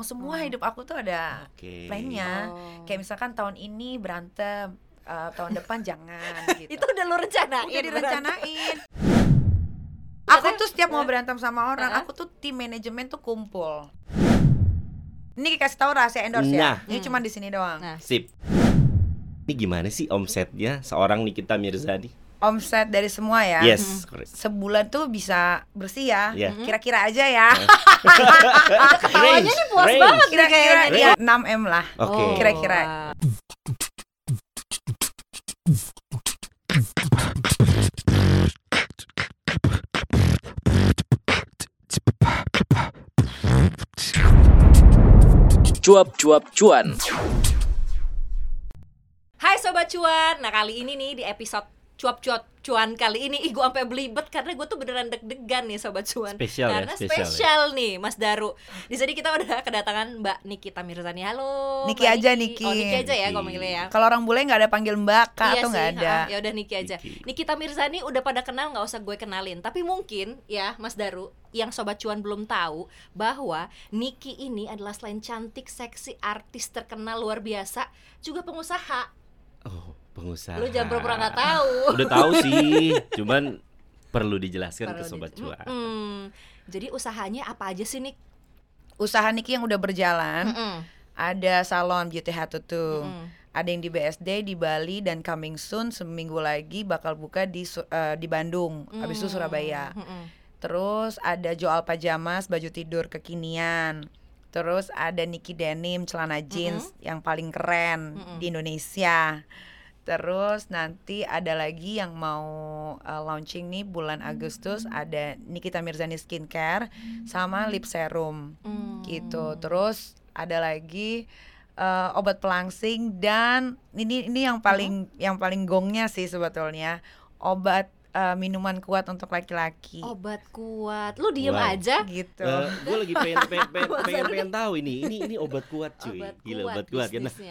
Semua Oh. hidup aku tuh ada Oke. plannya. Oh. Kayak misalkan tahun ini berantem, eh, tahun depan jangan gitu. Itu udah lu rencanain. udah direncanain. Aku tuh setiap mau berantem sama orang, aku tuh tim manajemen tuh kumpul. Ini kasih tahu rahasia endorse Nah. ya. Ini Hmm. cuma di sini doang. Nah. Sip. Ini gimana sih omsetnya seorang Nikita Mirzani? Omset dari semua ya. Yes, correct. Sebulan tuh bisa bersih ya. Iya. Kira-kira aja ya. Ketawanya nih puas range. banget Kira-kira kayaknya dia dia. 6 M lah. Oke. Oh, Kira-kira. Cuap-cuap cuan. Hai sobat cuan. Nah, kali ini nih di episode cuap-cuap cuan kali ini ih gue sampai belibet karena gue tuh beneran deg-degan nih sobat cuan Spesial ya, karena spesial ya. spesial nih Mas Daru di sini kita udah kedatangan Mbak Nikita Mirzani halo Niki Mbak aja, Niki. oh Niki aja ya Niki. gue manggilnya ya Kalau orang bule nggak ada panggil Mbak, Kak iya atau nggak sih, ada. ya udah Niki aja. Niki. Nikita Mirzani udah pada kenal nggak usah gue kenalin. Tapi mungkin ya Mas Daru yang sobat cuan belum tahu bahwa Niki ini adalah selain cantik, seksi, artis terkenal luar biasa, juga pengusaha. Pengusaha. Lu jangan pura-pura nggak tahu. Udah tahu sih, cuman perlu dijelaskan Perlu ke sobat di- cuan. Mm-mm. Jadi usahanya apa aja sih Nik? Usaha Niki yang udah berjalan, Mm-mm. ada salon Beauty Hatutu. Mm-mm. Ada yang di BSD, di Bali dan coming soon seminggu lagi bakal buka di eh, di Bandung, habis itu Mm. Surabaya. Mm-mm. Terus ada jual pajamas, baju tidur kekinian. Terus ada Niki Denim, celana jeans yang paling keren Mm-mm. di Indonesia. Terus nanti ada lagi yang mau uh, launching nih bulan Agustus ada Nikita Mirzani Skincare sama lip serum Mm. gitu. Terus ada lagi uh, obat pelangsing dan ini ini yang paling yang paling gongnya sih sebetulnya obat uh, minuman kuat untuk laki-laki Obat kuat. Lu diem Wow. aja. gitu. gue lagi pengen pengen pengen, pengen, pengen tahu ini ini ini obat kuat cuy Obat gila kuat obat kuat.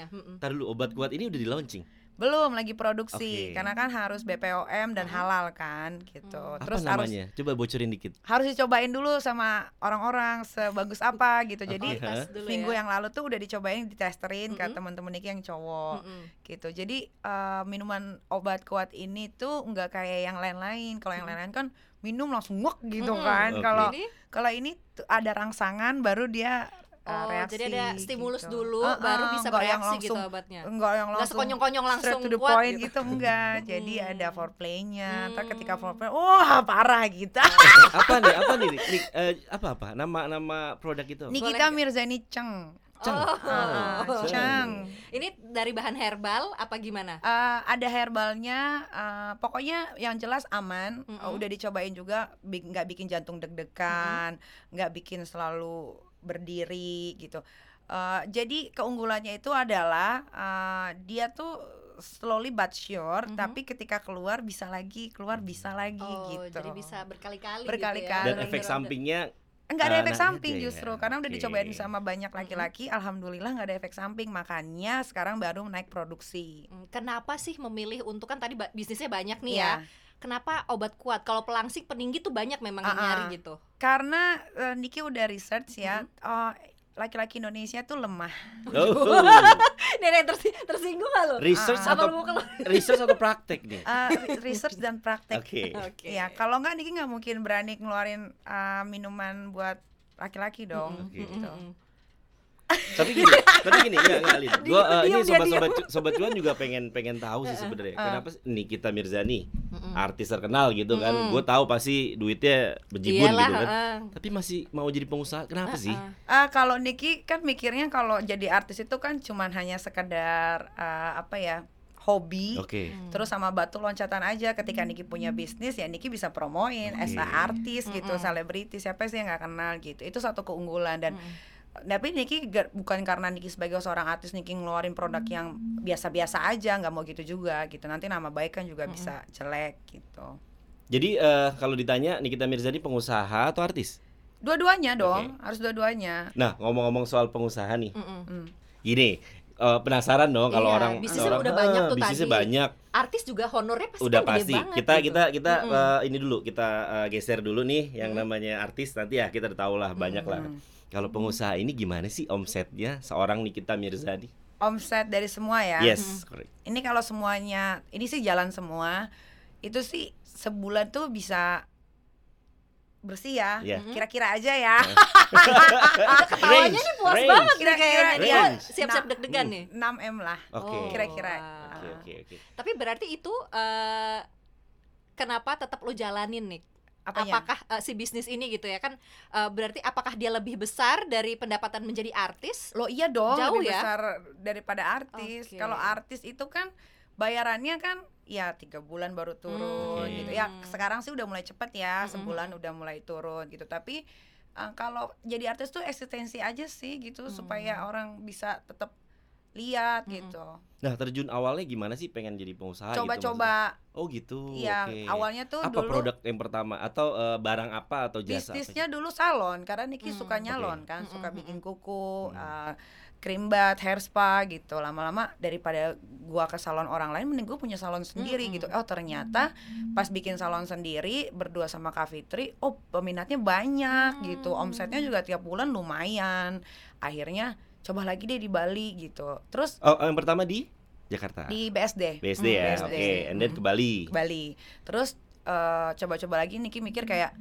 Mm-mm. Ntar dulu obat kuat ini udah di launching Belum lagi produksi Oke. karena kan harus BPOM dan halal kan gitu. Hmm. Terus apa harus namanya coba bocorin dikit harus dicobain dulu sama orang-orang sebagus apa gitu. Jadi dulu minggu ya. yang lalu tuh udah dicobain ditesterin ke Mm-mm. teman-teman Niki yang cowok Mm-mm. gitu. Jadi eh, minuman obat kuat ini tuh nggak kayak yang lain-lain. Kalau yang lain-lain kan minum langsung ngek gitu Mm-mm. kan. Oke. Kalau Ini kalau ini tuh ada rangsangan baru dia eh, Oh, reaksi. jadi ada stimulus gitu. dulu, Eh, baru eh, bisa bereaksi gitu langsung- obatnya. Enggak yang Nggak langsung sekonyong-konyong langsung straight to the kuat point gitu. gitu, enggak. Jadi Hmm. ada foreplaynya. Ntar ketika Hmm. foreplay, wah parah gitu. Apa nih apa nih Rik? Eh, apa apa nama nama produk itu Nikita? Mirzani Cheng. Ceng. Oh. Ah, Ceng. Cheng. Ini dari bahan herbal apa gimana? Eh, ada herbalnya, eh, pokoknya yang jelas aman. Mm-mm. Eh, udah dicobain juga, bi- nggak bikin jantung deg-degan, nggak bikin selalu berdiri gitu. Eh, jadi keunggulannya itu adalah eh, dia tuh slowly but sure, Mhm. tapi ketika keluar bisa lagi, keluar bisa lagi Oh, gitu. jadi bisa berkali-kali Berkali-kali. gitu dan ya. efek ronde-ronde. sampingnya Enggak ada efek nah, samping gitu ya. justru karena udah dicobain sama banyak laki-laki, alhamdulillah nggak ada efek samping. Makanya sekarang baru naik produksi. Hmm, Kenapa sih memilih untuk kan tadi ba- bisnisnya banyak nih Iya. ya? Kenapa obat kuat? Kalau pelangsing peninggi tuh banyak memang Ah, ah. nyari gitu. Karena eh, Niki udah research ya, eh, laki-laki Indonesia tuh lemah. oh, Nenek tersi- tersinggung gak lo? research Ah, Apa atau research atau praktek nih Eh, re- research dan praktek. oke Oke. Ya, kalau nggak Niki nggak mungkin berani ngeluarin eh, minuman buat laki-laki dong. Mm-mm, Oke. gitu. mm-mm. Tapi gini tapi gini enggak enggak Lin. gua eh, Diam, ini dia sobat sobat sobat cuan juga pengen pengen tahu sih sebenarnya Uh. kenapa sih Nikita Mirzani artis terkenal gitu kan Mm-mm. gue tahu pasti duitnya bejibun Iyalah, gitu kan heeh. tapi masih mau jadi pengusaha kenapa sih Heeh. Ah, kalau Niki kan mikirnya kalau jadi artis itu kan cuman hanya sekedar eh, apa ya hobi. oke Hmm. Terus sama batu loncatan aja ketika Niki punya bisnis ya Niki bisa promoin as Oke. a artis gitu, selebriti siapa sih yang nggak kenal gitu. Itu satu keunggulan dan Mm-mm. Tapi Niki bukan karena Niki sebagai seorang artis Niki ngeluarin produk yang biasa-biasa aja nggak mau gitu juga gitu nanti nama baik kan juga bisa jelek gitu jadi eh, kalau ditanya Nikita Mirzani pengusaha atau artis dua-duanya dong harus dua-duanya nah ngomong-ngomong soal pengusaha nih Mm-mm. Hmm. gini eh, penasaran dong kalau Iya, orang bisnisnya orang udah banyak "Ah, tuh bisnisnya tadi." banyak Artis juga honornya pasti udah kan gede pasti banget kita gitu. kita kita Mm-mm. eh, ini dulu kita eh, geser dulu nih yang namanya artis nanti ya kita udah tahu lah banyak lah Mm. Kalau pengusaha ini gimana sih omsetnya seorang Nikita Mirzani? Omset dari semua ya. Yes, correct. Ini kalau semuanya, ini sih jalan semua. Itu sih sebulan tuh bisa bersih ya. Iya. Kira-kira aja ya. Ketawanya Range, nih puas range. banget Kira-kira dia siap-siap deg-degan nih. 6 M lah. Oke. Oh, Kira-kira. Oke, oke, oke. Tapi berarti itu eh, kenapa tetap lo jalanin nih? Apanya? Apakah eh, si bisnis ini gitu ya kan eh, berarti apakah dia lebih besar dari pendapatan menjadi artis? Lo iya dong Jauh lebih ya? besar daripada artis. Oke. Kalau artis itu kan bayarannya kan ya tiga bulan baru turun Hmm. gitu. Ya Oke. sekarang sih udah mulai cepet ya, Mm-mm. sebulan udah mulai turun gitu. Tapi eh, kalau jadi artis tuh eksistensi aja sih gitu Hmm. supaya orang bisa tetap lihat Mm-mm. gitu. Nah, terjun awalnya gimana sih pengen jadi pengusaha gitu Coba-coba maksudnya? Oh, gitu. Iya, oke. awalnya tuh apa dulu produk yang pertama atau eh, barang apa atau jasa? apa bisnisnya dulu salon karena Niki Hmm, suka nyalon kan, suka Mm-mm, bikin kuku, Hmm. eh, cream bath, hair spa gitu. Lama-lama daripada gua ke salon orang lain, mending gua punya salon sendiri Mm-mm. gitu. Oh ternyata pas bikin salon sendiri berdua sama Kak Fitri, oh peminatnya banyak gitu, Hmm. omsetnya juga tiap bulan lumayan. Akhirnya coba lagi deh di Bali gitu. Terus Oh, yang pertama di Jakarta. di BSD. BSD Hmm, ya. Oke, and then ke Bali. ke Bali. Terus eh, coba-coba lagi Niki mikir kayak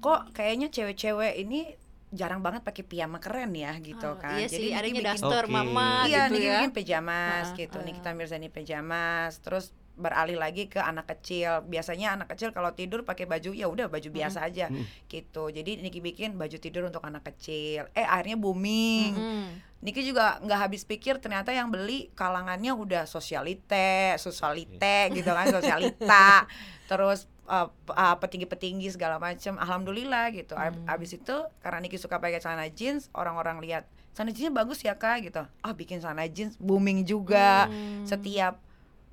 kok kayaknya cewek-cewek ini jarang banget pakai piyama keren ya gitu Oh, kan. Iya sih, Niki adanya bikin- daster Oke. mama Iya, gitu Niki ya. bikin pejamas Ha, gitu. ha. Nikita Mirzani pejamas. Terus beralih lagi ke anak kecil. Biasanya anak kecil kalau tidur pakai baju ya udah baju biasa aja Mm. gitu. Jadi Niki bikin baju tidur untuk anak kecil. Eh akhirnya booming. Mm-mm. Niki juga nggak habis pikir ternyata yang beli kalangannya udah sosialite, sosialite gitu kan, sosialita. Terus uh, uh, petinggi-petinggi segala macam. Alhamdulillah gitu. Hmm. Abis itu karena Niki suka pakai celana jeans, orang-orang lihat celana jeansnya bagus ya kak gitu. Ah bikin celana jeans booming juga. Hmm. Setiap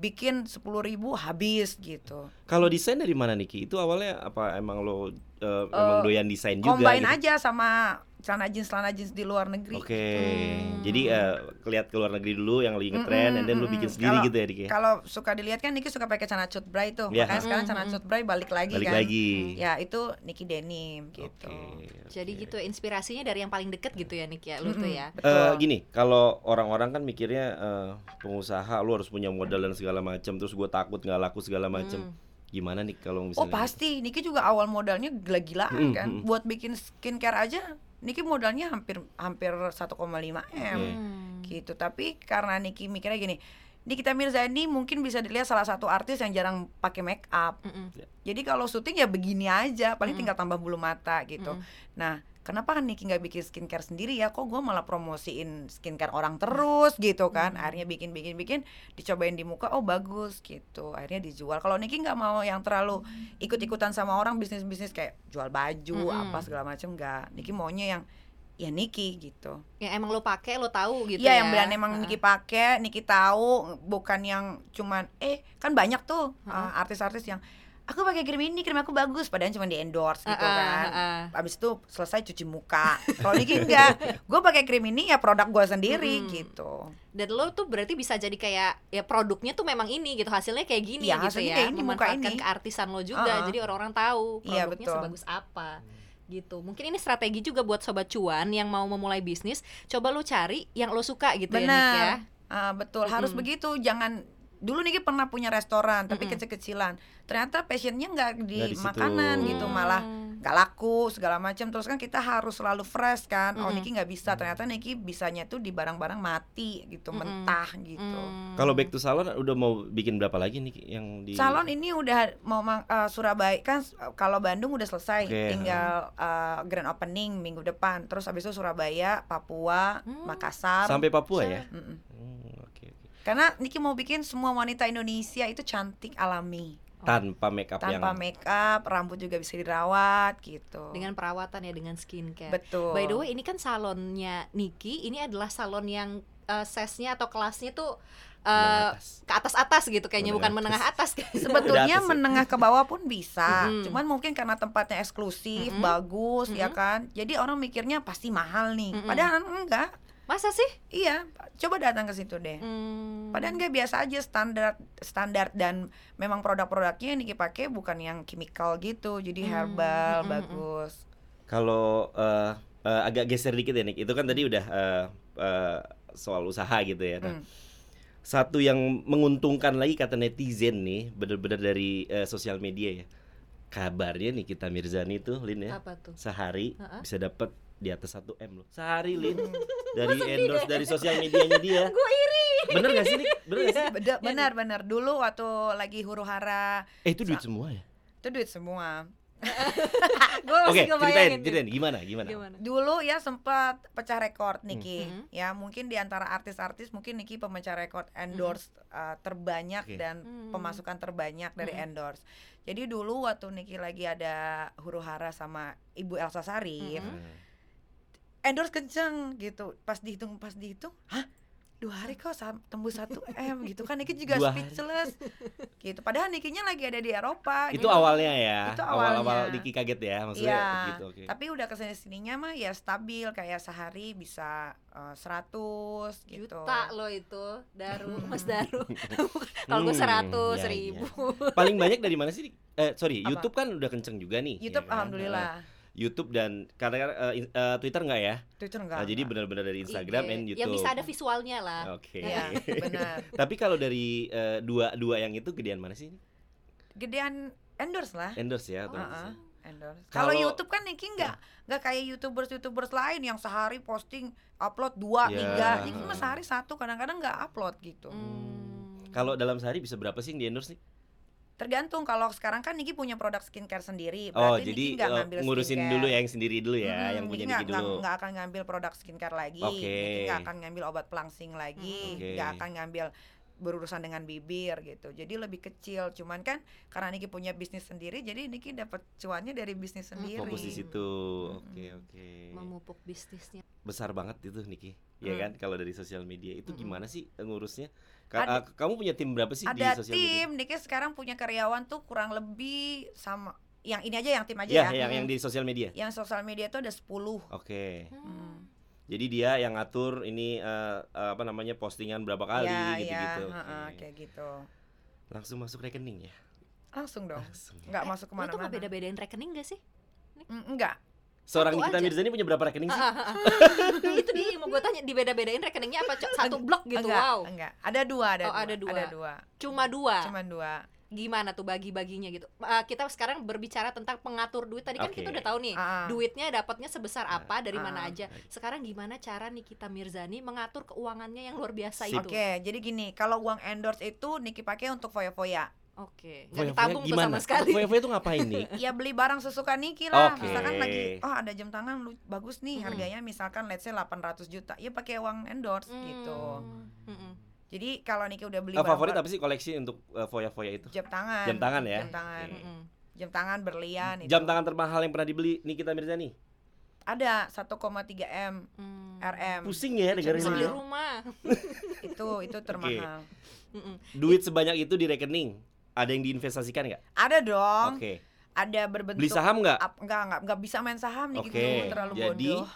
bikin sepuluh ribu habis gitu. Kalau desain dari mana Niki? Itu awalnya apa emang lo eh, emang Eh, doyan desain juga Combine gitu? aja sama celana jeans celana jeans di luar negeri. Oke. Hmm. Jadi eh lihat ke luar negeri dulu yang lagi ngetren Mm-mm, and then lu bikin sendiri Kalau- gitu ya Niki. Kalau suka dilihat kan Niki suka pakai celana cut bray tuh. Iya. Makanya sekarang celana cut bray balik lagi Balik kan. lagi. Ya, itu Niki denim gitu. Oke, Jadi oke. gitu inspirasinya dari yang paling deket gitu ya Nick ya lu tuh Mm-mm, ya. Eh, Betul. gini, kalau orang-orang kan mikirnya eh, pengusaha lu harus punya modal dan segala macam, terus gue takut nggak laku segala macam. Hmm. Gimana nih kalau Oh misalnya? pasti, Niki juga awal modalnya gila-gilaan Mm, kan. mm. Buat bikin skincare aja, Niki modalnya hampir hampir 1,5 m. Hmm. gitu. Tapi karena Niki mikirnya gini, Nikita Mirzani mungkin bisa dilihat salah satu artis yang jarang pakai make up. Mm-mm. Jadi kalau syuting ya begini aja, paling Mm-mm. tinggal tambah bulu mata gitu. Mm-mm. Nah, kenapa kan Niki nggak bikin skincare sendiri ya? Kok gue malah promosiin skincare orang terus gitu kan? Akhirnya bikin bikin bikin, dicobain di muka, oh bagus gitu. Akhirnya dijual. Kalau Niki nggak mau yang terlalu ikut-ikutan sama orang bisnis bisnis kayak jual baju Mm-mm. apa segala macam nggak. Niki maunya yang ya Niki gitu. Yang emang lo pakai lo tahu gitu Iya ya. yang benar emang. Niki pakai, Niki tahu, bukan yang cuman eh kan banyak tuh uh, artis-artis yang aku pakai krim ini, krim aku bagus, padahal cuma di endorse gitu Heeh, kan. heeh. Abis itu selesai cuci muka. Kalau Niki enggak, gue pakai krim ini ya produk gue sendiri Mm-mm. gitu. Dan lo tuh berarti bisa jadi kayak ya produknya tuh memang ini gitu hasilnya kayak gini Iya, gitu ya. kayak ini, muka ini. keartisan lo juga Uh-uh. jadi orang-orang tahu Iya, produknya betul. sebagus apa gitu. Mungkin ini strategi juga buat sobat cuan yang mau memulai bisnis, coba lo cari yang lo suka gitu ya Nick ya. Ah, betul, harus Mm-mm. begitu. Jangan dulu Niki pernah punya restoran tapi Mm-mm. kecil-kecilan. Ternyata passionnya nggak di, makanan gitu, malah Hmm. nggak laku segala macam terus kan kita harus selalu fresh kan oh Mm-mm. Niki nggak bisa ternyata Niki bisanya tuh di barang-barang mati gitu Mm-mm. mentah gitu Hmm. Kalau back to salon udah mau bikin berapa lagi nih yang di salon ini udah mau eh, Surabaya kan kalau Bandung udah selesai Oke, tinggal eh, grand opening minggu depan terus habis itu Surabaya Papua Hmm. Makassar sampai Papua ya? Hmm, oke oke. Karena Niki mau bikin semua wanita Indonesia itu cantik alami Tanpa make up tanpa yang make up rambut juga bisa dirawat gitu dengan perawatan ya dengan skincare. betul By the way, ini kan salonnya Niki, ini adalah salon yang eh, size-nya atau kelasnya tuh eh, Menengah atas. ke atas-atas gitu kayaknya bukan Menengah menengah atas. sebetulnya atas ya? menengah ke bawah pun bisa Mm-mm. cuman mungkin karena tempatnya eksklusif Mm-mm. bagus ya Mm-mm. kan jadi orang mikirnya pasti mahal nih Mm-mm. padahal enggak Masa sih? iya coba datang ke situ deh Hmm. padahal enggak biasa aja standar standar dan memang produk-produknya yang Niki pakai bukan yang chemical gitu jadi Hmm, herbal mm-mm, bagus Kalau eh, eh, agak geser dikit ya Nick. Itu kan tadi udah eh, eh, soal usaha gitu ya. Nah, Hmm. satu yang menguntungkan lagi kata netizen nih, bener-bener dari eh, sosial media ya. Kabarnya nih kita Mirzani tuh, Lin ya, Apa tuh? sehari Ha-ha. bisa dapat di atas 1 m loh. Sehari Lin. Dari endorse dari sosial medianya dia. Gue iri. Bener gak sih Nick? Bener gak sih? Benar benar dulu waktu lagi huru hara Eh itu duit semua ya? itu duit semua Gue Oke, masih ceritain, ngebayangin. ceritain gimana, gimana? Gimana? dulu ya sempat pecah rekor Niki Mhm. ya mungkin di antara artis-artis mungkin Niki pemecah rekor endorse uh, terbanyak Oke. dan Hmm. pemasukan terbanyak dari Mhm. endorse jadi dulu waktu Niki lagi ada huru hara sama Ibu Elsa Sarif Mhm. Nah, endorse kenceng gitu pas dihitung pas dihitung hah dua hari kok sam- tembus 1 m gitu kan Niki juga Dua hari. speechless gitu padahal Nikinya lagi ada di Eropa Itu gitu. awalnya ya. Itu Awal-awal awalnya. Diki kaget ya, maksudnya Iya, gitu. Oke. tapi udah ke sini sininya mah ya stabil kayak sehari bisa 100 gitu. Juta lo itu, Daru. Mas Daru. Kalau gue Hmm, seratus iya, ribu. Paling banyak dari mana sih? Eh, sorry, Apa? YouTube kan udah kenceng juga nih. YouTube ya kan? alhamdulillah. Eh, YouTube dan karena in- eh, Twitter enggak ya? Twitter enggak. Nah, jadi benar-benar dari Instagram IG. and YouTube. Yang bisa ada visualnya lah. Oke. Iya, benar. Tapi kalau dari eh, dua dua yang itu gedean mana sih? Gedean endorse lah. Endorse ya, Oh, ya? endorse. Kalau- YouTube kan Niki enggak enggak kayak YouTubers-YouTubers lain yang sehari posting upload dua, Ya. tiga. Niki mah sehari satu, kadang-kadang enggak upload gitu. Hmm. Kalau dalam sehari bisa berapa sih yang di endorse nih? Tergantung kalau sekarang kan Niki punya produk skincare sendiri, Oh, berarti jadi Niki nggak eh, ngambil ngurusin skincare. dulu ya yang sendiri dulu ya, Mm-mm, yang punya Niki Niki nggak- nggak- dulu. nggak akan ngambil produk skincare lagi, Oke. Niki nggak akan ngambil obat pelangsing lagi, Oke. nggak akan ngambil berurusan dengan bibir gitu. Jadi lebih kecil. Cuman kan karena Niki punya bisnis sendiri, jadi Niki dapat cuannya dari bisnis Hmm, sendiri. Fokus di situ. Oke, oke. Memupuk bisnisnya. Besar banget itu Niki. Ya Hmm. kan kalau dari sosial media itu Mm-mm. gimana sih ngurusnya? Ka- Ada- eh, kamu punya tim berapa sih di Ada sosial media? tim, Niki sekarang punya karyawan tuh kurang lebih sama yang ini aja yang tim aja Ya, ya. yang yang di sosial media. Yang sosial media tuh ada 10. Oke. Hmm. Jadi dia yang ngatur ini eh, apa namanya postingan berapa kali ya, gitu-gitu. ya, heeh, Oke. kayak gitu. Langsung masuk rekening ya. Langsung dong. Langsung. Nggak masuk Lo tuh nggak ke mana-mana. beda-bedain rekening gak sih? Mm, Enggak. Seorang Nikita aja. Mirzani punya berapa rekening sih? itu dia yang mau gue tanya dibeda-bedain rekeningnya apa Cok? satu blok gitu enggak, wow Enggak. Ada dua, ada Oh, dua. ada dua. Ada dua. cuma dua Cuman dua. gimana tuh bagi-baginya gitu Uh, kita sekarang berbicara tentang pengatur duit tadi kan kita udah tahu nih Ah. duitnya dapatnya sebesar apa dari Ah. mana aja sekarang gimana cara Nikita Mirzani mengatur keuangannya yang luar biasa Sip. itu Oke, jadi gini, kalau uang endorse itu Niki pakai untuk foya-foya. Oke nggak Foya-foya ditabung tuh sama sekali Foya-foya itu ngapain nih? Ya beli barang sesuka Niki lah. Oke. Misalkan lagi oh ada jam tangan lu bagus nih Mm-mm. harganya misalkan let's say 800 juta. Ya pakai uang endorse gitu. Hmm, mm-mm. Jadi kalau Niki udah beli Eh, favorit barang apa sih koleksi untuk eh, foya-foya itu? jam tangan. Jam tangan ya? Jam tangan. Oke. Mm-mm. Jam tangan berlian itu. Jam tangan termahal yang pernah dibeli Nikita Mirzani? Ada 1,3 M Hmm. RM. Pusing ya Bisa bisa beli rumah Itu itu termahal. Mm-mm. Duit sebanyak itu di rekening ada yang diinvestasikan nggak? Ada dong. Oke. Ada berbentuk Beli saham nggak? Ap, enggak, enggak, enggak bisa main saham nih Oke. gitu, terlalu Jadi bodoh.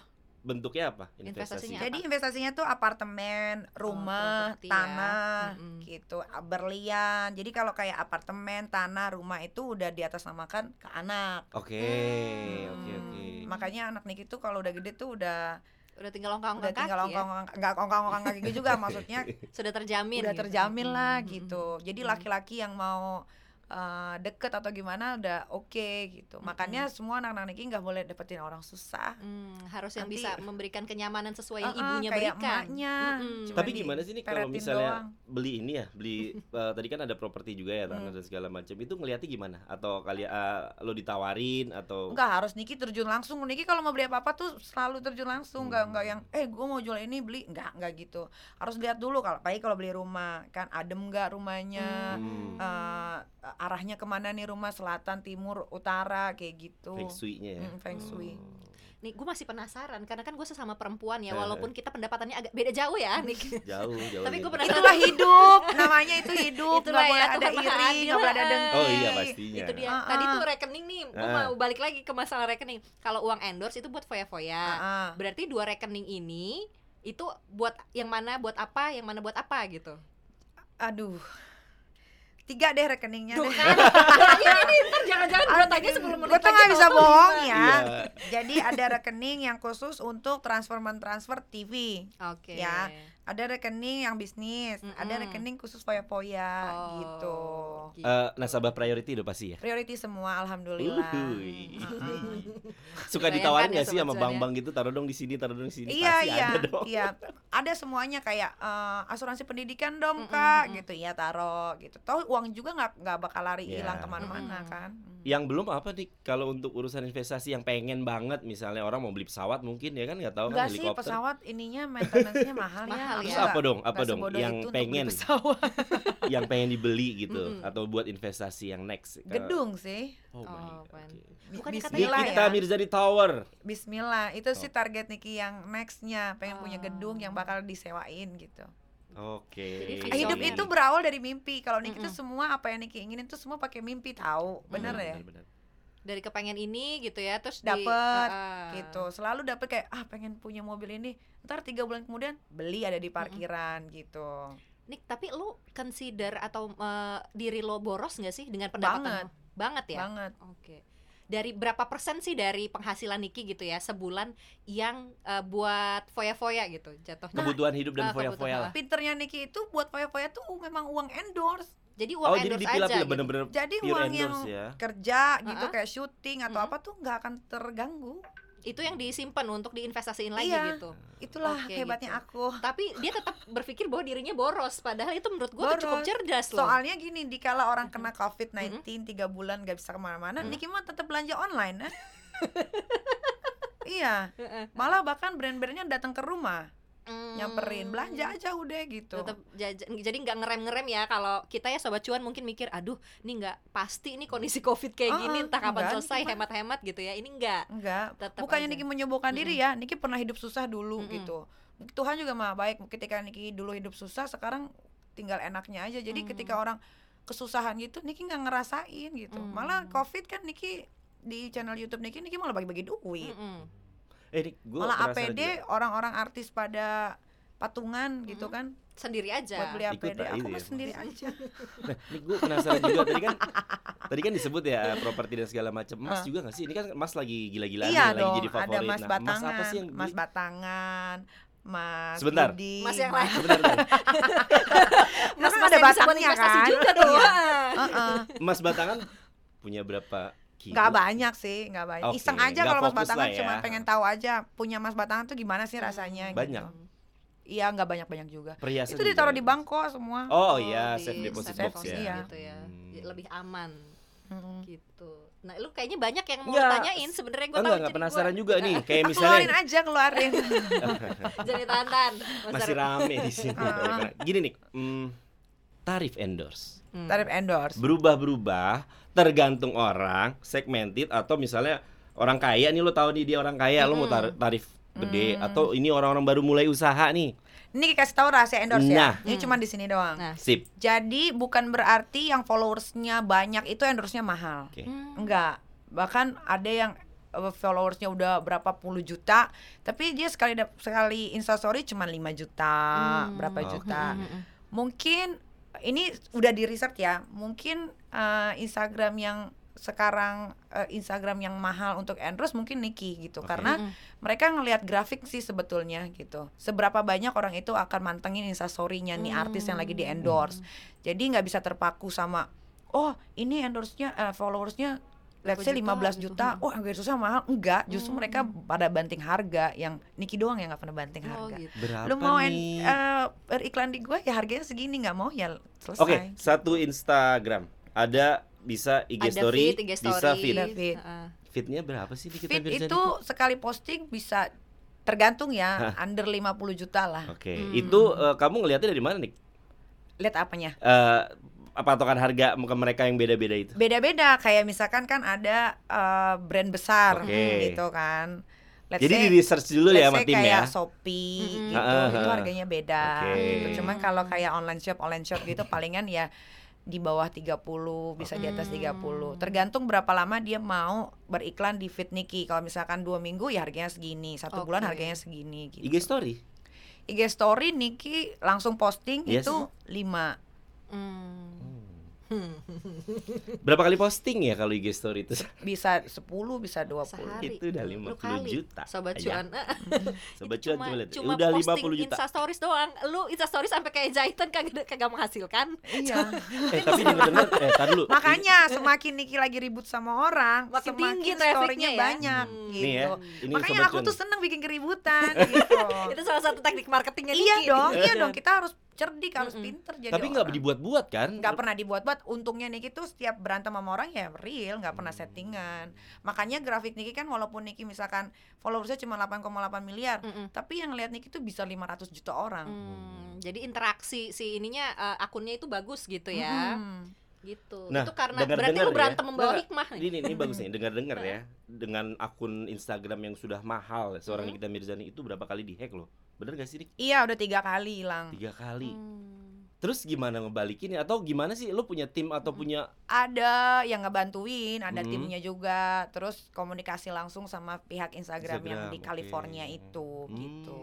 bentuknya apa? Investasinya Jadi apa? investasinya tuh apartemen, rumah, properti ya. tanah, Mm-mm. gitu, berlian. Jadi kalau kayak apartemen, tanah, rumah itu udah di atas namakan ke anak. Oke, Hmm. oke, oke. Makanya anak Niki tuh kalau udah gede tuh udah udah tinggal ongkang udah ongkang tinggal kaki ya ongkong enggak ongkong-ongkong kaki juga maksudnya sudah terjamin udah gitu. terjamin lah Mm-mm. gitu. Jadi laki-laki yang mau eh, deket atau gimana udah oke gitu. Makanya semua anak-anak Niki nggak boleh dapetin orang susah. Hmm, harus yang Nanti- bisa memberikan kenyamanan sesuai yang Uh-uh, ibunya kayak berikan. emaknya. Mm-mm. Cuma Tapi gimana sih nih kalau misalnya doang. beli ini ya, beli eh, tadi kan ada properti juga ya tanah Hmm. dan segala macam. Itu ngelihatnya gimana? Atau kali eh, lo ditawarin atau Enggak harus Niki terjun langsung. Niki kalau mau beli apa-apa tuh selalu terjun langsung. Enggak Hmm. enggak yang eh gue mau jual ini beli. Enggak enggak gitu. Harus lihat dulu kalau baik kalau beli rumah kan adem enggak rumahnya. Hmm. Eh, arahnya ke mana nih rumah selatan timur utara kayak gitu. feng shui-nya ya? Mm, feng shui. Oh. Nih, gue masih penasaran karena kan gue sesama perempuan ya, Eh, walaupun kita pendapatannya agak beda jauh ya, nih. Jauh, jauh. Tapi gua penasaran. Itulah hidup. Namanya itu hidup. Itulah Nggak boleh ya, ada iri, boleh ada dengki. Oh iya pastinya. itu dia. Ah, Tadi ah. tuh rekening nih, gue Ah. mau balik lagi ke masalah rekening. Kalau uang endorse itu buat foya-foya. Ah, ah. Berarti dua rekening ini itu buat yang mana buat apa, yang mana buat apa gitu. Aduh. Tiga deh rekeningnya Tuh deh. kan. ini ini ntar jangan-jangan gue tanya sebelum Gue menikah tuh nggak bisa bohong ya. Iya. Jadi ada rekening yang khusus untuk transfer transfer TV. Oke. Ya. Ada rekening yang bisnis, ada Mm-mm. rekening khusus foya-foya Oh, gitu. gitu. Eh, nasabah priority udah pasti ya. Priority semua alhamdulillah. Uhuy. Suka ditawarin ya nggak sih sama cuan ya. bank-bank gitu taruh dong di sini, taruh dong di sini. Iya Pasti iya ada dong. iya ada semuanya kayak eh, asuransi pendidikan dong Mm-mm, kak mm-mm. gitu iya taruh gitu. Tahu uang juga nggak nggak bakal lari Iya. hilang ke mana-mana Mm-mm. kan. Yang belum apa nih kalau untuk urusan investasi yang pengen banget misalnya orang mau beli pesawat mungkin ya kan nggak tahu kan Enggak sih helikopter. pesawat ininya maintenance-nya mahal ya. Mahal Terus ya. apa dong? Apa dong yang itu pengen yang pengen dibeli gitu Mm-mm. atau buat investasi yang next? Gedung sih. Oh, my Oh. Bukannya katanya Bismillah Nikita ya. Mirzani Tower. Bismillah, itu sih Oh. target Niki yang nextnya pengen punya Oh. gedung yang bakal disewain gitu. Oke. Jadi Hidup Visioner. itu berawal dari mimpi. Kalau Niki tuh Mm-mm. semua apa yang Niki inginin tuh semua pakai mimpi tahu, bener Hmm, ya? benar-benar. Dari kepengen ini gitu ya terus di- Dapet, Ah. Gitu, selalu dapet kayak ah pengen punya mobil ini. Ntar tiga bulan kemudian beli ada di parkiran gitu. Nik, tapi lu consider atau eh, diri lo boros nggak sih dengan pendapatan Banget. lo? Banget ya? Banget. Oke. Dari berapa persen sih dari penghasilan Niki gitu ya sebulan yang eh, buat foya-foya gitu jatuhnya? Kebutuhan hidup dan ah, foya-foya lah. Pinternya Niki itu buat foya-foya tuh memang uang endorse. Jadi uang Oh, jadi endorse dipilah-pilah aja gitu. bener-bener Jadi pure uang yang ya. kerja gitu Uh-uh. kayak syuting atau Mm-mm. apa tuh nggak akan terganggu. Itu yang disimpan untuk diinvestasiin lagi Iya. gitu. Itulah Oke, hebatnya gitu. aku. Tapi dia tetap berpikir bahwa dirinya boros padahal itu menurut gua tuh cukup cerdas loh. Soalnya gini, dikala orang kena COVID-19 tiga bulan gak bisa ke mana-mana, Mm. Niki mah tetap belanja online, eh. iya, malah bahkan brand-brandnya datang ke rumah, Hmm. nyamperin belanja aja udah gitu. tetap jajan jadi nggak ngerem ngerem ya kalau kita ya sobat cuan mungkin mikir aduh ini nggak pasti nih kondisi covid kayak Ah, gini ah, entah kapan enggak, selesai Niki mah- hemat-hemat gitu ya ini Enggak, Tetap bukannya aja. Niki menyombongkan diri ya, Niki pernah hidup susah dulu Mm-mm. gitu. Tuhan juga mah baik, ketika Niki dulu hidup susah, sekarang tinggal enaknya aja. Jadi Mm. ketika orang kesusahan gitu, Niki nggak ngerasain gitu. Mm. Malah COVID kan Niki di channel YouTube Niki, Niki malah bagi-bagi duit. Mm-mm. Eh, Dik, gua malah APD orang-orang artis pada patungan gitu kan sendiri aja buat beli Ikut APD tak aku itu mah ya, sendiri Mas? aja Nah, ini gue penasaran juga tadi kan tadi kan disebut ya properti dan segala macam. Mas juga nggak sih? Ini kan Mas lagi gila-gilaan iya lagi dong jadi favorit. ada Mas Nah, Mas Batangan apa sih yang Mas? Batangan Mas Sebentar. Budi, Mas yang Mas- lain. Sebentar, bentar. Mas Mas ada batangnya kan juga tuh Iya. Ah. Heeh. Mas Batangan punya berapa? Nggak banyak sih nggak banyak Oke, iseng aja kalau Mas Batangan ya. cuma pengen tahu aja punya Mas Batangan tuh gimana sih rasanya Banyak. gitu. iya nggak banyak banyak juga Perhiasan itu ditaruh di Mas? bank kok semua Oh, iya, di safe deposit safe box ya. iya. gitu ya Hmm. lebih aman Mm-mm. gitu nah lu kayaknya banyak yang mau Nggak. tanyain sebenarnya gue Enggak, enggak penasaran juga nih. Kayak misalnya keluarin aja keluarin jadi tahan masih rame di sini. Ah. Gini nih, hmm, tarif endorse. Hmm. tarif endorse berubah-berubah tergantung orang segmented atau misalnya orang kaya nih lo tahu nih dia orang kaya lo mau tar- tarif gede Mm. atau ini orang-orang baru mulai usaha nih ini kasih tahu rahasia endorse Nah. ya ini Hmm. cuma di sini doang nah sip Jadi bukan berarti yang followersnya banyak itu endorse-nya mahal. oke hmm. Enggak. Bahkan ada yang uh, followersnya udah berapa puluh juta, tapi dia sekali sekali instastory cuma 5 juta, Hmm. berapa Oh. juta. Hmm, hmm, hmm. Mungkin ini udah di riset ya. Mungkin uh, Instagram yang sekarang uh, Instagram yang mahal untuk endorse mungkin Niki gitu Oke. karena Hmm. mereka ngelihat grafik sih sebetulnya gitu seberapa banyak orang itu akan mantengin instastorynya nih artis yang lagi di endorse jadi nggak bisa terpaku sama oh ini endorse-nya eh, followersnya let's say Berapa 15 juta juta gitu. oh endorse-nya mahal enggak justru Hmm. mereka pada banting harga yang Niki doang yang nggak pernah banting Oh, harga gitu. berapa lu mau en- nih eh, beriklan di gue ya harganya segini nggak mau ya selesai oke satu Instagram ada bisa IG Ada story feed, IG bisa story. feed Ada feed. Heeh. feednya berapa sih kita Feed Mirzani itu sekali posting bisa tergantung ya under 50 juta lah oke Hmm. itu eh, kamu ngelihatnya dari mana nih lihat apanya Eh, apa patokan harga ke mereka yang beda-beda itu beda-beda kayak misalkan kan ada eh, brand besar Oke. gitu kan Let's jadi say- di research dulu ya sama tim ya kayak Shopee Mm-mm. gitu ah, itu harganya beda Oke. gitu cuman kalau kayak online shop online shop gitu palingan ya di bawah 30 bisa di atas Hmm. 30 tergantung berapa lama dia mau beriklan di Fit Niki kalau misalkan dua minggu ya harganya segini satu bulan Oke. harganya segini gitu. IG story IG story Niki langsung posting Yes. itu 5 Hmm. Berapa kali posting ya kalau IG story itu? Bisa 10, bisa 20. Sehari. Itu udah Lu 50 kali, juta. Sobat Aja. cuan. Sobat cuan cuma, lihat. cuma Udah posting 50 juta. Insta stories doang. Lu Insta stories sampai kayak jahitan kagak kagak menghasilkan. Iya. Eh tapi denger-denger eh tar dulu. Makanya semakin Niki lagi ribut sama orang, Makin semakin tinggi story-nya ya. banyak Hmm. gitu. Nih ya, ini Makanya Sobat aku Cuan. tuh seneng bikin keributan gitu. Itu salah satu teknik marketingnya iya Niki. dong, iya dong. Kita harus cerdik, harus Mm-mm. pinter jadi Tapi nggak dibuat-buat kan? nggak pernah dibuat-buat untungnya Niki tuh setiap berantem sama orang ya real nggak pernah settingan makanya grafik Niki kan walaupun Niki misalkan followersnya cuma 8,8 miliar Mm-mm. tapi yang lihat Niki tuh bisa 500 juta orang Hmm, jadi interaksi si ininya eh, akunnya itu bagus gitu ya. Hmm. Gitu. Nah, itu karena dengar-dengar berarti lu ya. berantem membawa Nggak, hikmah nih. Ini ini bagus nih, dengar-dengar ya. Dengan akun Instagram yang sudah mahal seorang Mm-hmm. Nikita Mirzani itu berapa kali dihack loh? Bener gak sih, Dik? iya udah tiga kali hilang Tiga kali. Hmm. Terus gimana ngebalikinnya? Atau gimana sih? Lu punya tim atau Mm-mm. punya ada yang ngebantuin ada Hmm. timnya juga terus komunikasi langsung sama pihak Instagram, yang Instagram, di oke. California itu Hmm. gitu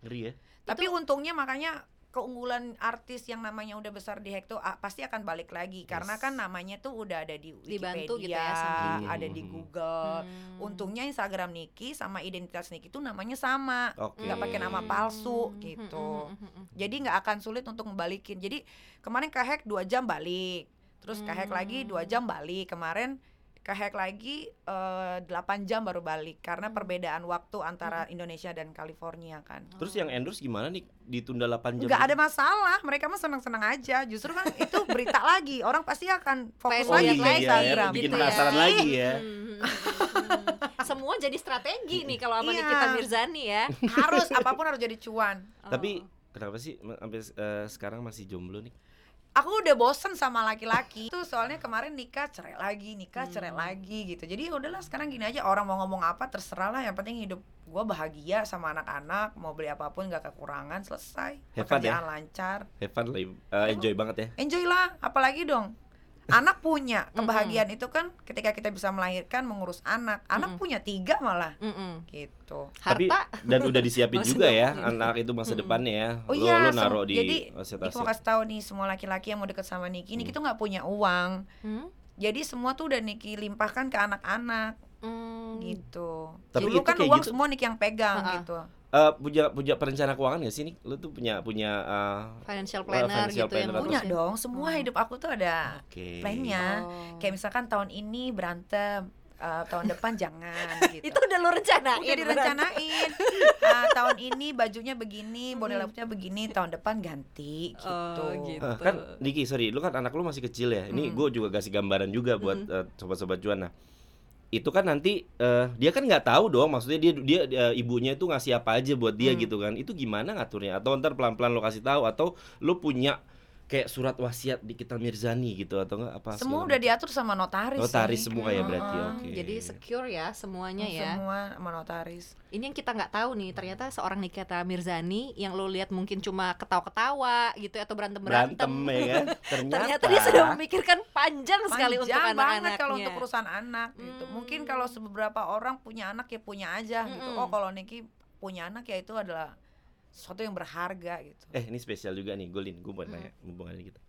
ngeri ya? tapi untungnya makanya keunggulan artis yang namanya udah besar di hack tuh ah, pasti akan balik lagi karena Yes. kan namanya tuh udah ada di Dibantu gitu Wikipedia, ya sama ada di Hmm. Google. Hmm. Untungnya Instagram Niki sama identitas Niki tuh namanya sama. Oke. nggak pakai nama palsu, Hmm, gitu. hmm, hmm, hmm, Jadi nggak akan sulit untuk ngebalikin. Jadi kemarin kehack dua jam balik, terus kehack lagi dua Hmm. jam balik. Kemarin kehack lagi eh, 8 jam baru balik karena Hmm. perbedaan waktu antara Indonesia dan California kan. Terus yang endorse gimana nih? Ditunda 8 jam? nggak ada masalah mereka mah senang-senang aja justru kan itu berita lagi orang pasti akan fokus Pengen Oh lagi iya, iya, ya, Instagram bikin gitu ya. penasaran lagi ya. Hmm, hmm, hmm, hmm. Semua jadi strategi nih kalau sama Iya. Nikita Mirzani ya. harus apa pun harus jadi cuan Tapi Oh. kenapa sih sampai eh, sekarang masih jomblo nih? Aku udah bosen sama laki-laki itu soalnya kemarin nikah cerai lagi nikah cerai Hmm. lagi gitu jadi ya udahlah sekarang gini aja orang mau ngomong apa terserah lah yang penting hidup gua bahagia sama anak-anak mau beli apa pun nggak kekurangan selesai Have fun ya. pekerjaan lancar Have fun eh, enjoy banget ya. enjoy lah apalagi dong anak punya kebahagiaan itu kan ketika kita bisa melahirkan mengurus anak anak Mm-mm. punya tiga malah Mm-mm. gitu Tapi Harta dan udah disiapin juga ya anak itu masa Mm-mm. depannya ya. Oh lo, iya, lo naruh di jadi mau kasih tahu nih semua laki-laki yang mau deket sama Niki, Niki Hmm. tuh nggak punya uang. Hmm? Jadi semua tuh udah Niki limpahkan ke anak-anak Hmm. gitu. Tapi Dulu itu kan uang gitu- semua Niki yang pegang Ha-ha. gitu. Eh, punya punya perencana keuangan gak sih nih? Lu tuh punya punya eh, financial planner financial gitu planner yang Punya ngurusin. dong, semua Hmm. hidup aku tuh ada Oke. plannya. Oh. Kayak misalkan tahun ini berantem, eh, tahun depan jangan gitu. itu udah lu rencanain udah direncanain. Ah, tahun ini bajunya begini, body Mm-mm. lotion begini, tahun depan ganti gitu. Oh, gitu. Eh, kan Niki sorry, lu kan anak lu masih kecil ya. Ini Mm. gue juga kasih gambaran juga buat Mm. eh, sobat-sobat cuan. Nah, itu kan nanti eh, dia kan nggak tahu dong. Maksudnya dia dia eh, ibunya itu ngasih apa aja buat dia Mm. gitu kan. Itu gimana ngaturnya? Atau ntar pelan-pelan lo kasih tahu atau lu punya kayak surat wasiat di kita Mirzani gitu atau enggak apa? Semua segala udah diatur sama notaris. Notaris sih. semua ya berarti, oke. jadi secure ya semuanya ya Semua sama notaris. ini yang kita nggak tahu nih ternyata seorang Nikita Mirzani yang lo lihat mungkin cuma ketawa-ketawa gitu ya, atau berantem berantem berantem ya kan. Ternyata, ternyata dia sudah memikirkan panjang sekali untuk Panjang banget anak-anaknya kalau untuk urusan anak gitu. Hmm. Mungkin kalau beberapa orang punya anak ya punya aja gitu. Mm-mm. Oh kalau Niki punya anak ya itu adalah sesuatu yang berharga gitu. Eh ini spesial juga nih, Golin. Gue mau Hmm. nanya, mumpung ada gitu.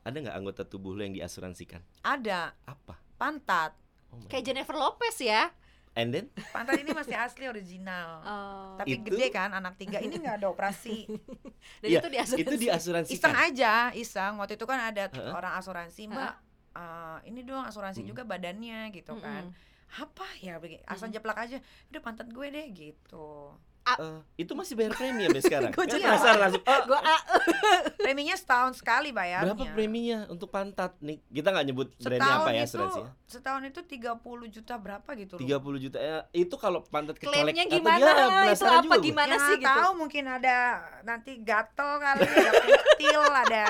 Ada nggak anggota tubuh lo yang diasuransikan? Ada Apa? pantat. Oh my kayak Jennifer Lopez ya And then? Pantat ini masih asli original. Oh. Tapi Itu- gede kan anak tiga ini nggak ada operasi. dan Iya, itu diasuransi Itu diasuransikan. iseng aja, iseng. Waktu itu kan ada Heeh. orang asuransi, Mbak. eh, ini dong asuransi Hmm. juga badannya gitu kan. Apa ya begini, asal Mm-mm. jeplak aja. Udah pantat gue deh gitu. Eh, itu masih bayar premi sampai sekarang. Gua Kan juga. penasaran langsung. "Ah, gue Preminya setahun sekali bayarnya. berapa preminya untuk pantat nih? Kita nggak nyebut brandnya setahun apa ya itu asuransinya? setahun itu 30 juta berapa gitu loh. 30 juta ya, itu kalau pantat kecolek klaimnya atau gimana dia itu apa juga gua. gimana ya, sih gitu tahu mungkin ada nanti gatel kali ada kutil ada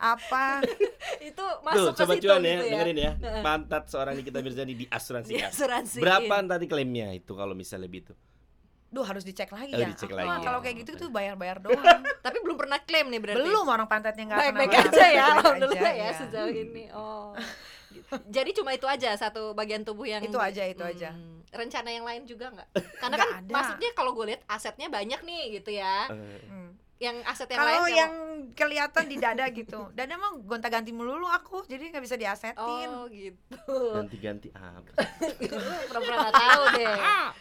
apa itu Tuh, masuk ke sobat situ cuan ya, gitu ya dengerin ya. Pantat seorang Nikita Mirzani diasuransikan. diasuransiin Berapa tadi klaimnya itu kalau misalnya lebih itu? Duh harus dicek lagi Oh, ya dicek lagi ya. kalau kayak gitu tuh bayar-bayar doang tapi belum pernah klaim nih berarti belum orang pantatnya nggak baik-baik kenapa-napa, aja ya baik-baik alhamdulillah aja, ya iya. sejauh ini oh jadi cuma itu aja satu bagian tubuh yang Itu aja, itu aja. Hmm, rencana yang lain juga nggak karena Nggak kan ada. maksudnya kalau gue lihat asetnya banyak nih gitu ya Eh, Hmm. Yang aset yang lain Kalau yang kelihatan di dada gitu. Dan emang gonta-ganti melulu aku, jadi nggak bisa mau? diasetin. oh gitu Ganti-ganti apa? pura-pura nggak tahu deh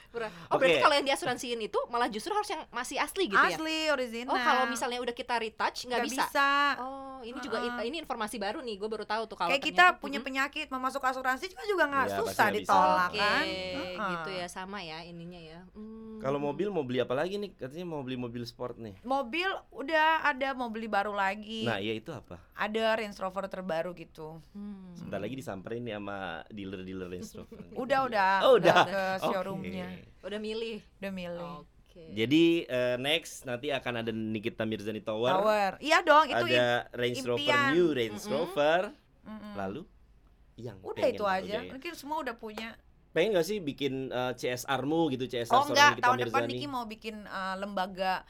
Pura- oh berarti Oke. kalau yang diasuransiin itu malah justru harus yang masih asli gitu ya Asli, original. oh kalau misalnya udah kita retouch nggak Nggak bisa Oh, ini juga Heeh. ini informasi baru nih, gue baru tahu tuh kalau Kayak kita ternyata- punya Mhm. penyakit mau masuk asuransi juga juga nggak pasti susah bisa. ditolak Oke, kan. gitu Heeh. ya sama ya ininya ya. Hmm. Kalau mobil mau beli apa lagi nih? Katanya mau beli mobil sport nih. Mobil udah ada mau beli baru lagi. Nah, iya itu apa? Ada Range Rover terbaru gitu. Hmm. Sebentar lagi disamperin nih sama dealer-dealer Range Rover. Udah udah Oh, udah. ke showroomnya. Udah milih. Udah milih. Oke. Jadi eh, next nanti akan ada Nikita Mirzani Tower. Tower. Iya dong, itu ada Range Rover impian. New Range Mm-mm. Rover. Mm-mm. Lalu yang udah pengen itu udah aja. ya. Mungkin semua udah punya. Pengen gak sih bikin eh, CSR-mu gitu, CSR Oh enggak, tahun depan Mirzani? Niki mau bikin uh, lembaga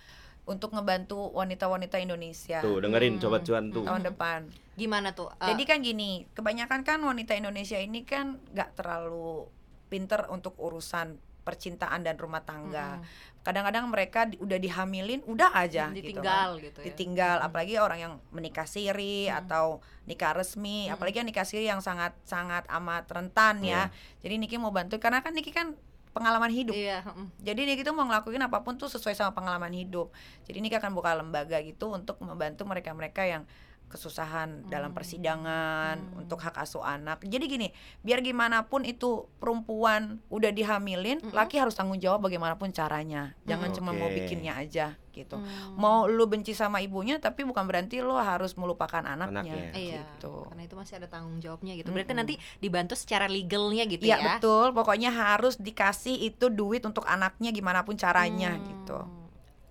untuk ngebantu wanita-wanita Indonesia. Tuh, dengerin Hmm. coba cuan tuh. tahun depan. Gimana tuh? Eh, Jadi kan gini, kebanyakan kan wanita Indonesia ini kan nggak terlalu pinter untuk urusan percintaan dan rumah tangga. mm-mm. Kadang-kadang mereka di- udah dihamilin, udah aja ditinggal gitu gitu, kan. ya. Ditinggal, apalagi orang yang menikah siri Hmm. atau nikah resmi, Hmm. apalagi yang nikah siri yang sangat sangat amat rentan ya. Jadi Niki mau bantu karena kan Niki kan pengalaman hidup. Iya, mm. Jadi Niki tuh mau ngelakuin apa pun tuh sesuai sama pengalaman hidup. Jadi Niki akan buka lembaga gitu untuk membantu mereka-mereka yang kesusahan dalam Hmm. persidangan Hmm. untuk hak asuh anak. Jadi gini, biar gimana pun itu perempuan udah dihamilin, Mm-mm. laki harus tanggung jawab bagaimanapun caranya. Jangan Hmm. cuma mau Oke. bikinnya aja gitu. Hmm. Mau lu benci sama ibunya tapi bukan berarti lo harus melupakan anaknya, Anaknya. Iya, gitu. karena itu masih ada tanggung jawabnya gitu. Berarti Mm-mm. nanti dibantu secara legalnya gitu Iya ya. betul, pokoknya harus dikasih itu duit untuk anaknya gimana pun caranya Hmm. gitu.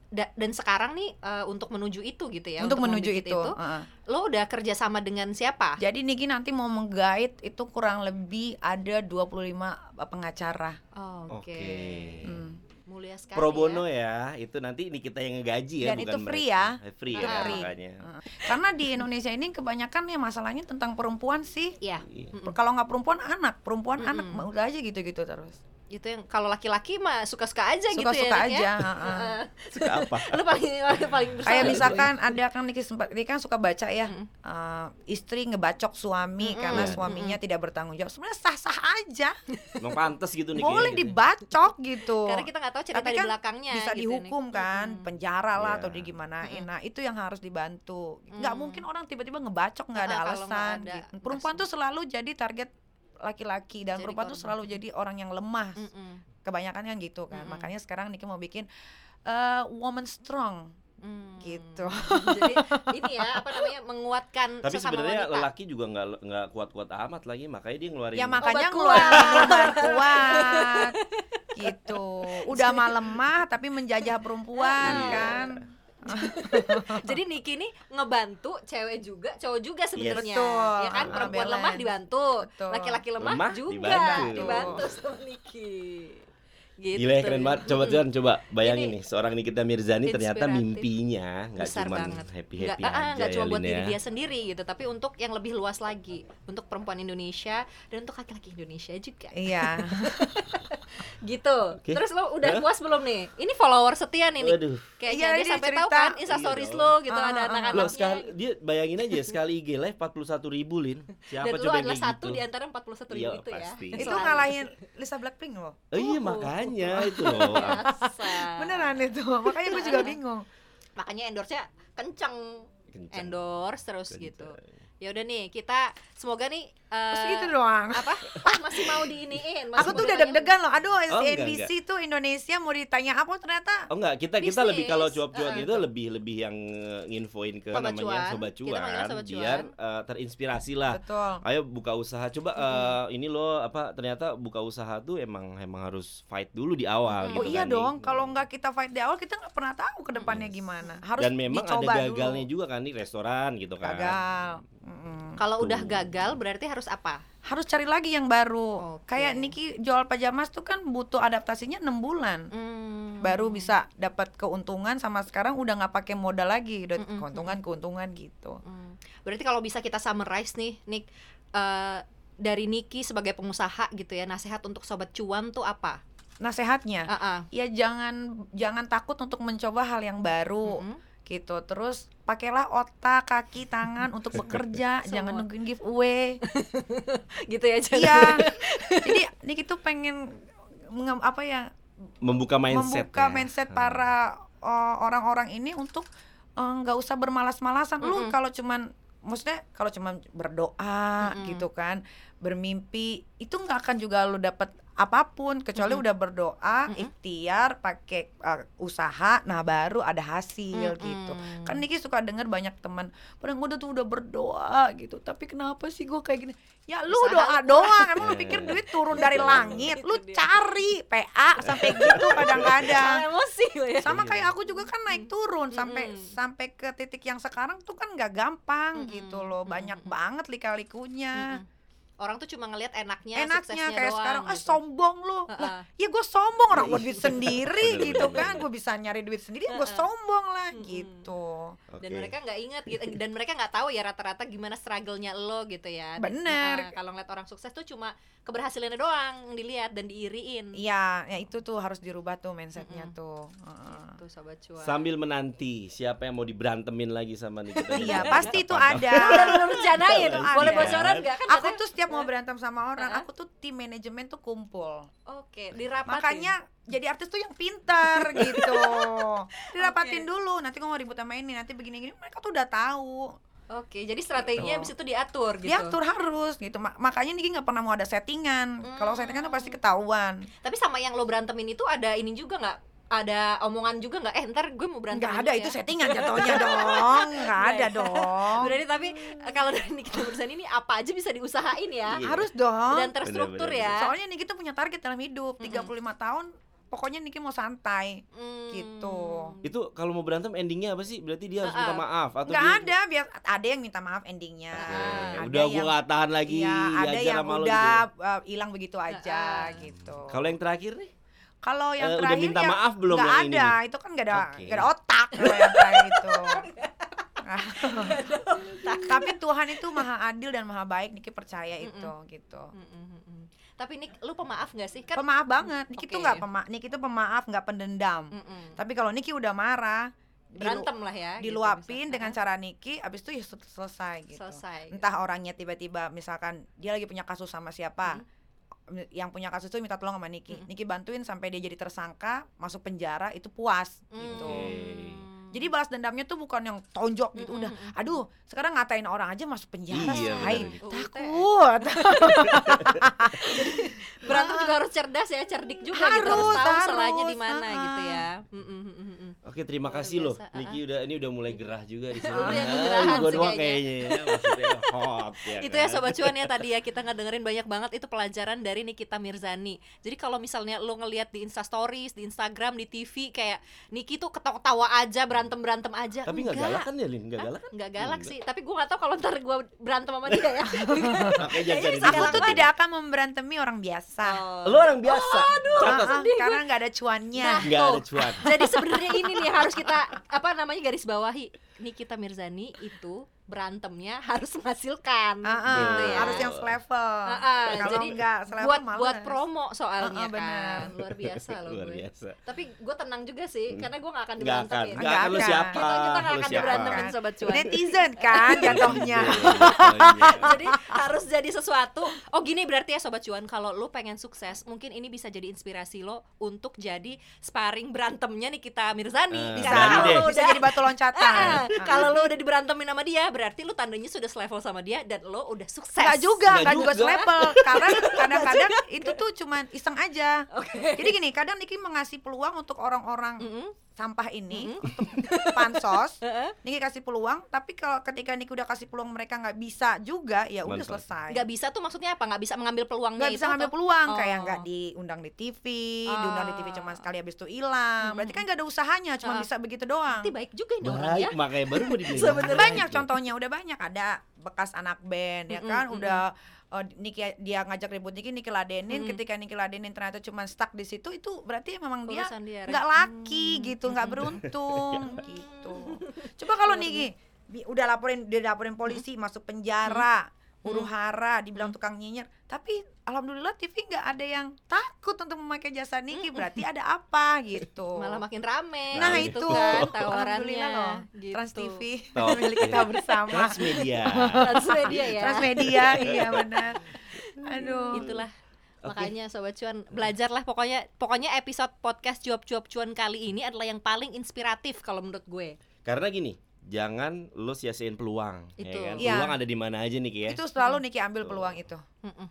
Da- dan sekarang nih eh, untuk menuju itu gitu ya. untuk menuju membuat itu. heeh. lo udah kerja sama dengan siapa? Jadi Niki nanti mau menggait itu kurang lebih ada 25 pengacara. Oh, Oke. Oke. Hmm. Mulia sekali. Pro ya. bono ya. itu nanti ini kita yang ngegaji ya Dan bukan itu free mereka. ya. Eh, Free ya Ah. Free. makanya. Heeh. Karena di Indonesia ini kebanyakan ya masalahnya tentang perempuan sih. Iya. Iya. Mm-mm. Kalau nggak perempuan anak, perempuan Mm-mm. anak mah udah aja gitu-gitu terus. Itu yang kalau laki-laki mah suka-suka aja gitu ya. Suka-suka ya. aja. heeh. Suka apa? Lu paling paling, paling Kayak bersalah. misalkan ada kan Niki sempat Niki kan suka baca ya eh, istri ngebacok suami Mm-mm. karena Iya. suaminya tidak bertanggung jawab. Sebenarnya sah-sah aja. Emang pantas gitu nih Boleh gitu. dibacok gitu. Karena kita nggak tahu cerita Tapi di kan belakangnya bisa gitu ya, dihukum kan, penjara lah Iya. atau digimanain. Mm-mm. Nah, itu yang harus dibantu. Nggak Mm. mungkin orang tiba-tiba ngebacok nggak ada Ah, nggak alasan. ada gitu. Perempuan tuh selalu jadi target laki-laki dan Jadi perempuan tuh korban. selalu jadi orang yang lemah. Mm-mm. Kebanyakan kan gitu kan. Mm-mm. Makanya sekarang Niki mau bikin eh, woman strong Hmm. gitu. Jadi ini ya apa namanya menguatkan Tapi sesama sebenarnya wanita. lelaki juga nggak nggak kuat-kuat amat lagi, makanya dia ngeluarin Ya makanya ngeluarin kuat. obat kuat gitu. Udah mah lemah tapi menjajah perempuan Iya. kan. Jadi Niki ini ngebantu cewek juga, cowok juga sebenarnya. Betul. Ya kan perempuan balance. lemah dibantu, laki-laki lemah, Lemah juga dibantu. dibantu, sama Niki. Gitu. Gila ya keren banget. Coba. Tuan, coba bayangin Ini nih seorang Nikita Mirzani ternyata mimpinya nggak besar cuma banget. happy happy ah, ah, aja nggak cuma ya, buat diri ya. dia sendiri gitu, tapi untuk yang lebih luas lagi, untuk perempuan Indonesia dan untuk laki-laki Indonesia juga. Iya. Gitu. Oke. Terus lo udah puas belum nih? Ini follower setia nih. Waduh. Kayaknya Iya, dia dia sampai tahu cerita. kan Insta Iya stories dong. lo gitu Ah, ada ah, ah. anak-anaknya. Sekali dia bayangin aja sekali IG live 41 ribu Lin. Siapa dan lo coba yang adalah satu gitu? di antara 41 ribu Iya, itu ya. itu ngalahin Lisa Blackpink loh. Oh, iya Uh. Makanya itu loh. Beneran itu. Makanya gue juga bingung. Makanya endorse-nya kenceng. Kencang. Endorse terus Kencang. gitu. Ya udah nih, kita semoga nih Terus gitu doang. apa? Oh, masih mau diiniin. masih Aku tuh udah deg-degan loh. Aduh, enggak, NBC tuh Indonesia mau ditanya apa ternyata Oh enggak, kita kita lebih Bisnis. kalau cuap-cuap Uh-uh. itu lebih lebih yang nginfoin ke Sobat namanya cuan. sobat cuan sobat biar cuan. eh, terinspirasi lah. betul. Ayo buka usaha. Coba eh, ini loh apa ternyata buka usaha tuh emang emang harus fight dulu di awal Mm. Oh gitu iya kan, dong, Nih. kalau nggak kita fight di awal kita nggak pernah tahu ke depannya Yes. gimana. Harus Dan memang ada gagalnya dulu. juga kan nih restoran gitu kan. Gagal. Mm-mm. Kalau udah gagal berarti harus apa? Harus cari lagi yang baru. Oke. Kayak Niki jual pajamas tuh kan butuh adaptasinya enam bulan. Hmm. Baru bisa dapat keuntungan sama sekarang udah nggak pakai modal lagi, udah keuntungan keuntungan gitu. Hmm. Berarti kalau bisa kita summarize nih, Nick eh, dari Niki sebagai pengusaha gitu ya, nasihat untuk sobat cuan tuh apa? Nasehatnya, Ah, ah. ya jangan jangan takut untuk mencoba hal yang baru. Mm-mm. Gitu terus pakailah otak kaki tangan untuk bekerja jangan Semua. nungguin giveaway gitu ya iya jadi Niki tuh pengen apa ya Membuka mindset. membuka ya. mindset Ah. para uh, orang-orang ini untuk uh, nggak usah bermalas-malasan lu Mm-mm. kalau cuman maksudnya kalau cuman berdoa Mm-mm. gitu kan bermimpi itu nggak akan juga lu dapat apa pun kecuali Mm-mm. udah berdoa Mm-mm. ikhtiar pakai uh, usaha nah baru ada hasil Mm-mm. gitu kan Niki suka denger banyak teman pada gue udah tuh udah berdoa gitu tapi kenapa sih gue kayak gini ya lu Usaha doa doang emang lu Iya, pikir iya. duit turun dari langit lu cari PA sampai gitu kadang-kadang emosi lo ya sama kayak aku juga kan naik turun sampai Mm-mm. sampai ke titik yang sekarang tuh kan nggak gampang Mm-mm. gitu loh banyak Mm-mm. banget lika-likunya Mm-mm. Orang tuh cuma ngelihat enaknya, enaknya kayak doang, sekarang ah gitu. sombong lo Heeh. lah ya gue sombong orang gue duit sendiri gitu kan gue bisa nyari duit sendiri gue Heeh. sombong lah gitu dan Oke. mereka nggak inget gitu dan mereka nggak tahu ya rata-rata gimana struggle-nya lo gitu ya Dan, Bener. nah, kalau ngeliat orang sukses tuh cuma keberhasilannya doang yang dilihat dan diiriin iya ya itu tuh harus dirubah tuh mindsetnya Mm-mm. tuh Heeh. tuh sobat cuan Sambil menanti siapa yang mau diberantemin lagi sama Nikita. iya pasti itu ada udah lu rencanain Itu boleh ada. bocoran nggak kan aku tuh setiap mau berantem sama orang aku tuh tim manajemen tuh kumpul. Oke dirapatin. Makanya jadi artis tuh yang pintar gitu. Dirapatin Oke. dulu nanti kalau mau ribut sama ini nanti begini-gini mereka tuh udah tahu. Oke jadi strateginya Gitu. habis itu diatur gitu. Diatur harus gitu. Ma- makanya Niki nggak pernah mau ada settingan. Kalau settingan tuh pasti ketahuan. Tapi sama yang lo berantemin itu ada ini juga nggak ada omongan juga nggak eh ntar gue mau berantem nggak sama ada lu itu ya. settingan jatuhnya dong nggak ada dong Berarti tapi eh, kalau dari Nikita Mirzani ini apa aja bisa diusahain ya Iya. harus dong dan terstruktur Bener-bener. ya soalnya Niki tuh punya target dalam hidup 35 tahun pokoknya Niki mau santai Hmm. gitu. Itu kalau mau berantem endingnya apa sih? Berarti dia harus minta maaf atau nggak dia ada biar ada yang minta maaf endingnya ada udah gua yang nggak tahan lagi Iya, ada diajar yang sama lo udah gitu. uh, hilang begitu aja gitu. Kalau yang terakhir nih Kalau yang udah terakhir minta ya maaf belum nggak yang ini ada, nih? itu kan nggak ada Oke. nggak ada otak kalau yang terakhir itu. Tapi Tuhan itu maha adil dan maha baik, Niki percaya itu gitu. Mm, mm, mm, mm. Tapi Nik, lu pemaaf gak sih? Kan Pemaaf banget, Niki tuh Oke. nggak pema, Niki tuh pemaaf nggak pendendam. Mm, mm. Tapi kalau Niki udah marah, berantem lah ya. gitu diluapin bisa. dengan cara Niki, abis itu ya sel- selesai gitu. selesai. Entah orangnya tiba-tiba misalkan dia lagi punya kasus sama siapa, yang punya kasus itu minta tolong sama Niki. Mm. Niki bantuin sampai dia jadi tersangka, masuk penjara, itu puas gitu. Hmm. Jadi balas dendamnya tuh bukan yang tonjok gitu, Mm, udah. mm, mm. Aduh, sekarang ngatain orang aja masuk penjara, Iya, say. bener. Uh, Takut. berantem juga harus cerdas ya, cerdik juga gitu, Harus, harus tahu harus, salahnya di mana gitu ya. Mm, mm, mm, mm, mm. Oke, terima kasih loh. Niki udah ini udah mulai gerah juga di sini. Oh, Ah, sih doang kayaknya. kayaknya ya, maksudnya hot ya. itu ya kan? sobat cuan ya tadi ya kita ngedengerin banyak banget itu pelajaran dari Nikita Mirzani. Jadi kalau misalnya lo ngelihat di Insta Stories, di Instagram, di TV kayak Niki tuh ketawa-ketawa aja, berantem-berantem aja. Tapi nggak galak kan ya, Lin? Nggak galak kan? Nggak galak sih, tapi gue gak tahu kalau ntar gue berantem sama dia ya. Aku tuh tidak akan memberantemi orang biasa. Oh. Lu orang biasa. Catat. Ah, ah, karena nggak ada cuannya. Nah, Nggak ada cuan. Jadi sebenarnya ini nih harus kita apa namanya garis bawahi. Nikita Mirzani itu berantemnya harus menghasilkan Ah, ah, gitu ya. harus yang selevel. Ah, ah, Kalau jadi nggak selevel buat males. buat promo soalnya ah, benar. kan luar biasa loh Luar gue biasa. tapi gue tenang juga sih karena gue gak akan Nggak akan. diberantemin Nggak akan lu siapa? kita kita gak Lu akan siapa? diberantemin sobat cuan Netizen kan jatuhnya. jadi harus jadi sesuatu oh gini berarti ya sobat cuan kalau lu pengen sukses mungkin ini bisa jadi inspirasi lo untuk jadi sparring berantemnya nih kita Mirzani Eh, Bisa, deh. bisa jadi batu loncatan. kalau lu udah diberantemin sama dia berarti lu tandanya sudah selevel sama dia dan lo udah sukses Enggak juga, Nggak enggak juga juga. selevel. Karena kadang-kadang itu tuh cuman iseng aja. oke Jadi gini, kadang Niki mengasih peluang untuk orang-orang Mm-mm. Sampah ini untuk pansos. Niki kasih peluang, tapi kalau ketika Niki udah kasih peluang mereka nggak bisa juga, ya udah Mantap. selesai. nggak bisa tuh maksudnya apa nggak bisa mengambil peluangnya nggak itu bisa ngambil peluang Oh. kayak nggak diundang di TV, diundang di TV cuma sekali habis itu hilang. Berarti kan nggak ada usahanya, cuma Ah. bisa begitu doang. Berarti baik juga ini orang ya makanya baru mau dibilang. Banyak contohnya udah banyak ada bekas anak band ya kan mm-mm. udah oh, Niki dia ngajak ribut Niki Niki ladenin. Mm-mm. ketika Niki ladenin ternyata cuma stuck di situ itu berarti memang dia Urusan dia, Ren. nggak laki Hmm, gitu nggak beruntung gitu. Coba kalau Niki udah laporin dia laporin polisi masuk penjara huru hara, dibilang tukang nyinyir. Tapi alhamdulillah TV nggak ada yang takut untuk memakai jasa Niki. Berarti ada apa gitu. Malah makin rame Nah gitu itu kan tawarannya loh. gitu. Trans TV Oh, milik kita bersama. Transmedia. Transmedia ya Transmedia iya benar. Aduh. itulah makanya sobat cuan belajarlah pokoknya pokoknya episode podcast cuap-cuap cuan kali ini adalah yang paling inspiratif kalau menurut gue Karena gini, jangan lo sia-siain peluang, Itu. ya kan? Iya. Peluang ada di mana aja nih Ki, ya. Itu selalu Niki ambil peluang itu. Mm-mm.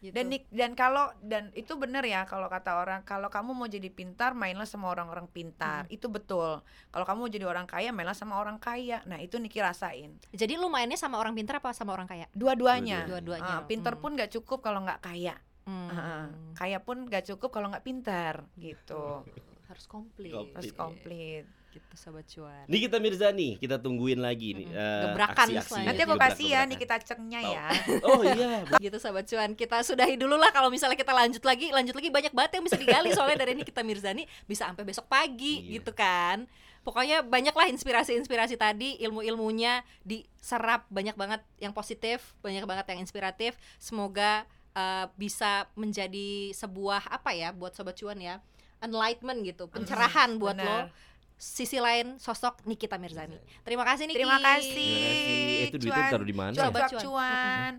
Gitu. Dan Nik- dan kalau dan itu benar ya kalau kata orang kalau kamu mau jadi pintar mainlah sama orang-orang pintar. Itu betul. Kalau kamu mau jadi orang kaya mainlah sama orang kaya. Nah, itu Niki rasain. jadi lu mainnya sama orang pintar apa sama orang kaya Dua-duanya. Dua-duanya. Ah, pintar Hmm. pun nggak cukup kalau nggak kaya. Hmm. Ah, kaya pun nggak cukup kalau nggak pintar gitu. harus komplit Komplit. Harus komplit. Gitu sobat cuan Nikita Mirzani, kita tungguin lagi nih Mm-mm. eh, Gebrakan selanjutnya. Nanti aku kasih ya gebrakan. nih kita cengnya ya. Oh iya, gitu sahabat cuan kita sudahi dulu lah kalau misalnya kita lanjut lagi lanjut lagi banyak banget yang bisa digali soalnya dari ini kita Mirzani bisa sampai besok pagi Iya. gitu kan pokoknya banyaklah inspirasi-inspirasi tadi ilmu-ilmunya diserap banyak banget yang positif banyak banget yang inspiratif semoga uh, bisa menjadi sebuah apa ya buat sobat cuan ya enlightenment gitu pencerahan buat benar. lo sisi lain sosok Nikita Mirzani terima kasih Niki Terima kasih. Terima kasih. Eh, itu duitnya taruh di mana? Coba, ya? Cuan. cuan.